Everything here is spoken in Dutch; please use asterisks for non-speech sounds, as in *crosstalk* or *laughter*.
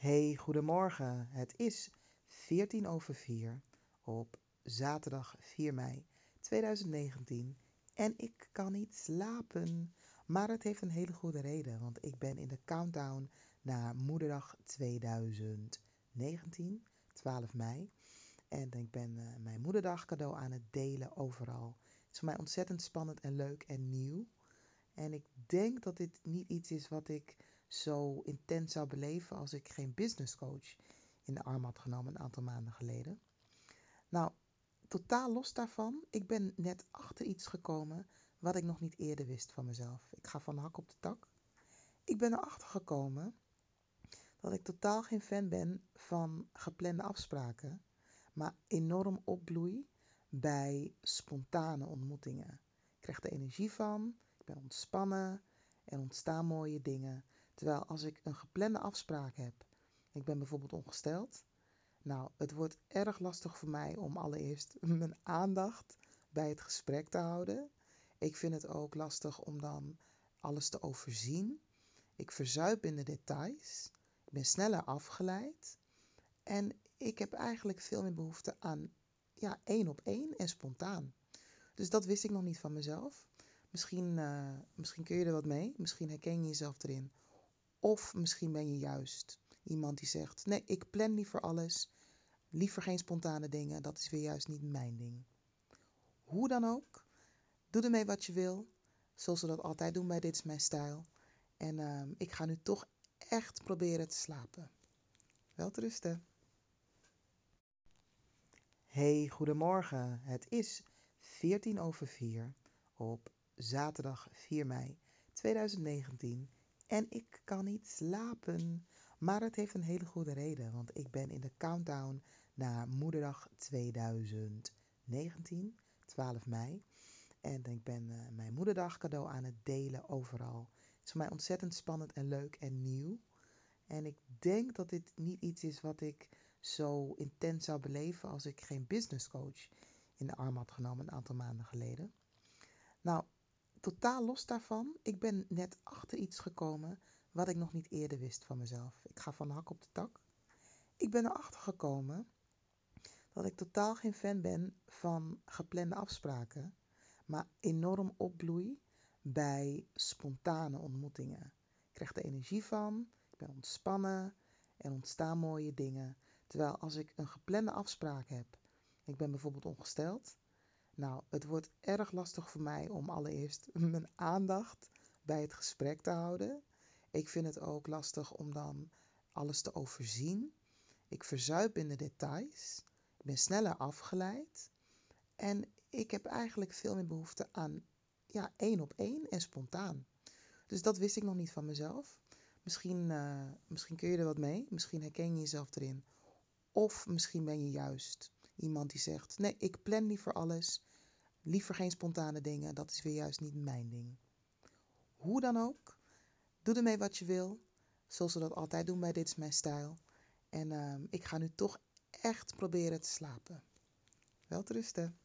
Hey, goedemorgen. Het is 14 over 4 op zaterdag 4 mei 2019 en ik kan niet slapen. Maar het heeft een hele goede reden, want ik ben in de countdown naar Moederdag 2019, 12 mei. En ik ben uh, mijn Moederdag cadeau aan het delen overal. Het is voor mij ontzettend spannend en leuk en nieuw. En ik denk dat dit niet iets is wat ik zo intens zou beleven als ik geen business coach in de arm had genomen een aantal maanden geleden. Nou, totaal los daarvan, ik ben net achter iets gekomen wat ik nog niet eerder wist van mezelf. Ik ga van de hak op de tak. Ik ben erachter gekomen dat ik totaal geen fan ben van geplande afspraken, maar enorm opbloei bij spontane ontmoetingen. Ik krijg er energie van, ik ben ontspannen, er ontstaan mooie dingen. Terwijl als ik een geplande afspraak heb, ik ben bijvoorbeeld ongesteld, nou, het wordt erg lastig voor mij om allereerst *laughs* mijn aandacht bij het gesprek te houden. Ik vind het ook lastig om dan alles te overzien. Ik verzuip in de details. Ik ben sneller afgeleid. En ik heb eigenlijk veel meer behoefte aan ja, één op één en spontaan. Dus dat wist ik nog niet van mezelf. Misschien, uh, misschien kun je er wat mee. Misschien herken je jezelf erin. Of misschien ben je juist iemand die zegt: Nee, ik plan liever alles. Liever geen spontane dingen. Dat is weer juist niet mijn ding. Hoe dan ook, doe ermee wat je wil. Zoals we dat altijd doen bij Dit is Mijn Stijl. En uh, ik ga nu toch echt proberen te slapen. Wel te rusten. Hey, goedemorgen. Het is 14 over 4 op zaterdag 4 mei 2019 en ik kan niet slapen. Maar het heeft een hele goede reden, want ik ben in de countdown naar Moederdag 2019, 12 mei. En ik ben uh, mijn Moederdag cadeau aan het delen overal. Het is voor mij ontzettend spannend en leuk en nieuw. En ik denk dat dit niet iets is wat ik zo intens zou beleven als ik geen business coach in de arm had genomen een aantal maanden geleden. Nou, totaal los daarvan, ik ben net achter iets gekomen wat ik nog niet eerder wist van mezelf. Ik ga van de hak op de tak. Ik ben erachter gekomen dat ik totaal geen fan ben van geplande afspraken, maar enorm opbloei bij spontane ontmoetingen. Ik krijg er energie van, ik ben ontspannen, er ontstaan mooie dingen. Terwijl als ik een geplande afspraak heb, ik ben bijvoorbeeld ongesteld, nou, het wordt erg lastig voor mij om allereerst *laughs* mijn aandacht bij het gesprek te houden. Ik vind het ook lastig om dan alles te overzien. Ik verzuip in de details. Ik ben sneller afgeleid. En ik heb eigenlijk veel meer behoefte aan ja, één op één en spontaan. Dus dat wist ik nog niet van mezelf. Misschien, uh, misschien kun je er wat mee. Misschien herken je jezelf erin. Of misschien ben je juist iemand die zegt: Nee, ik plan liever alles. Liever geen spontane dingen. Dat is weer juist niet mijn ding. Hoe dan ook, doe ermee wat je wil. Zoals we dat altijd doen bij Dit is Mijn Stijl. En uh, ik ga nu toch echt proberen te slapen. Wel te rusten.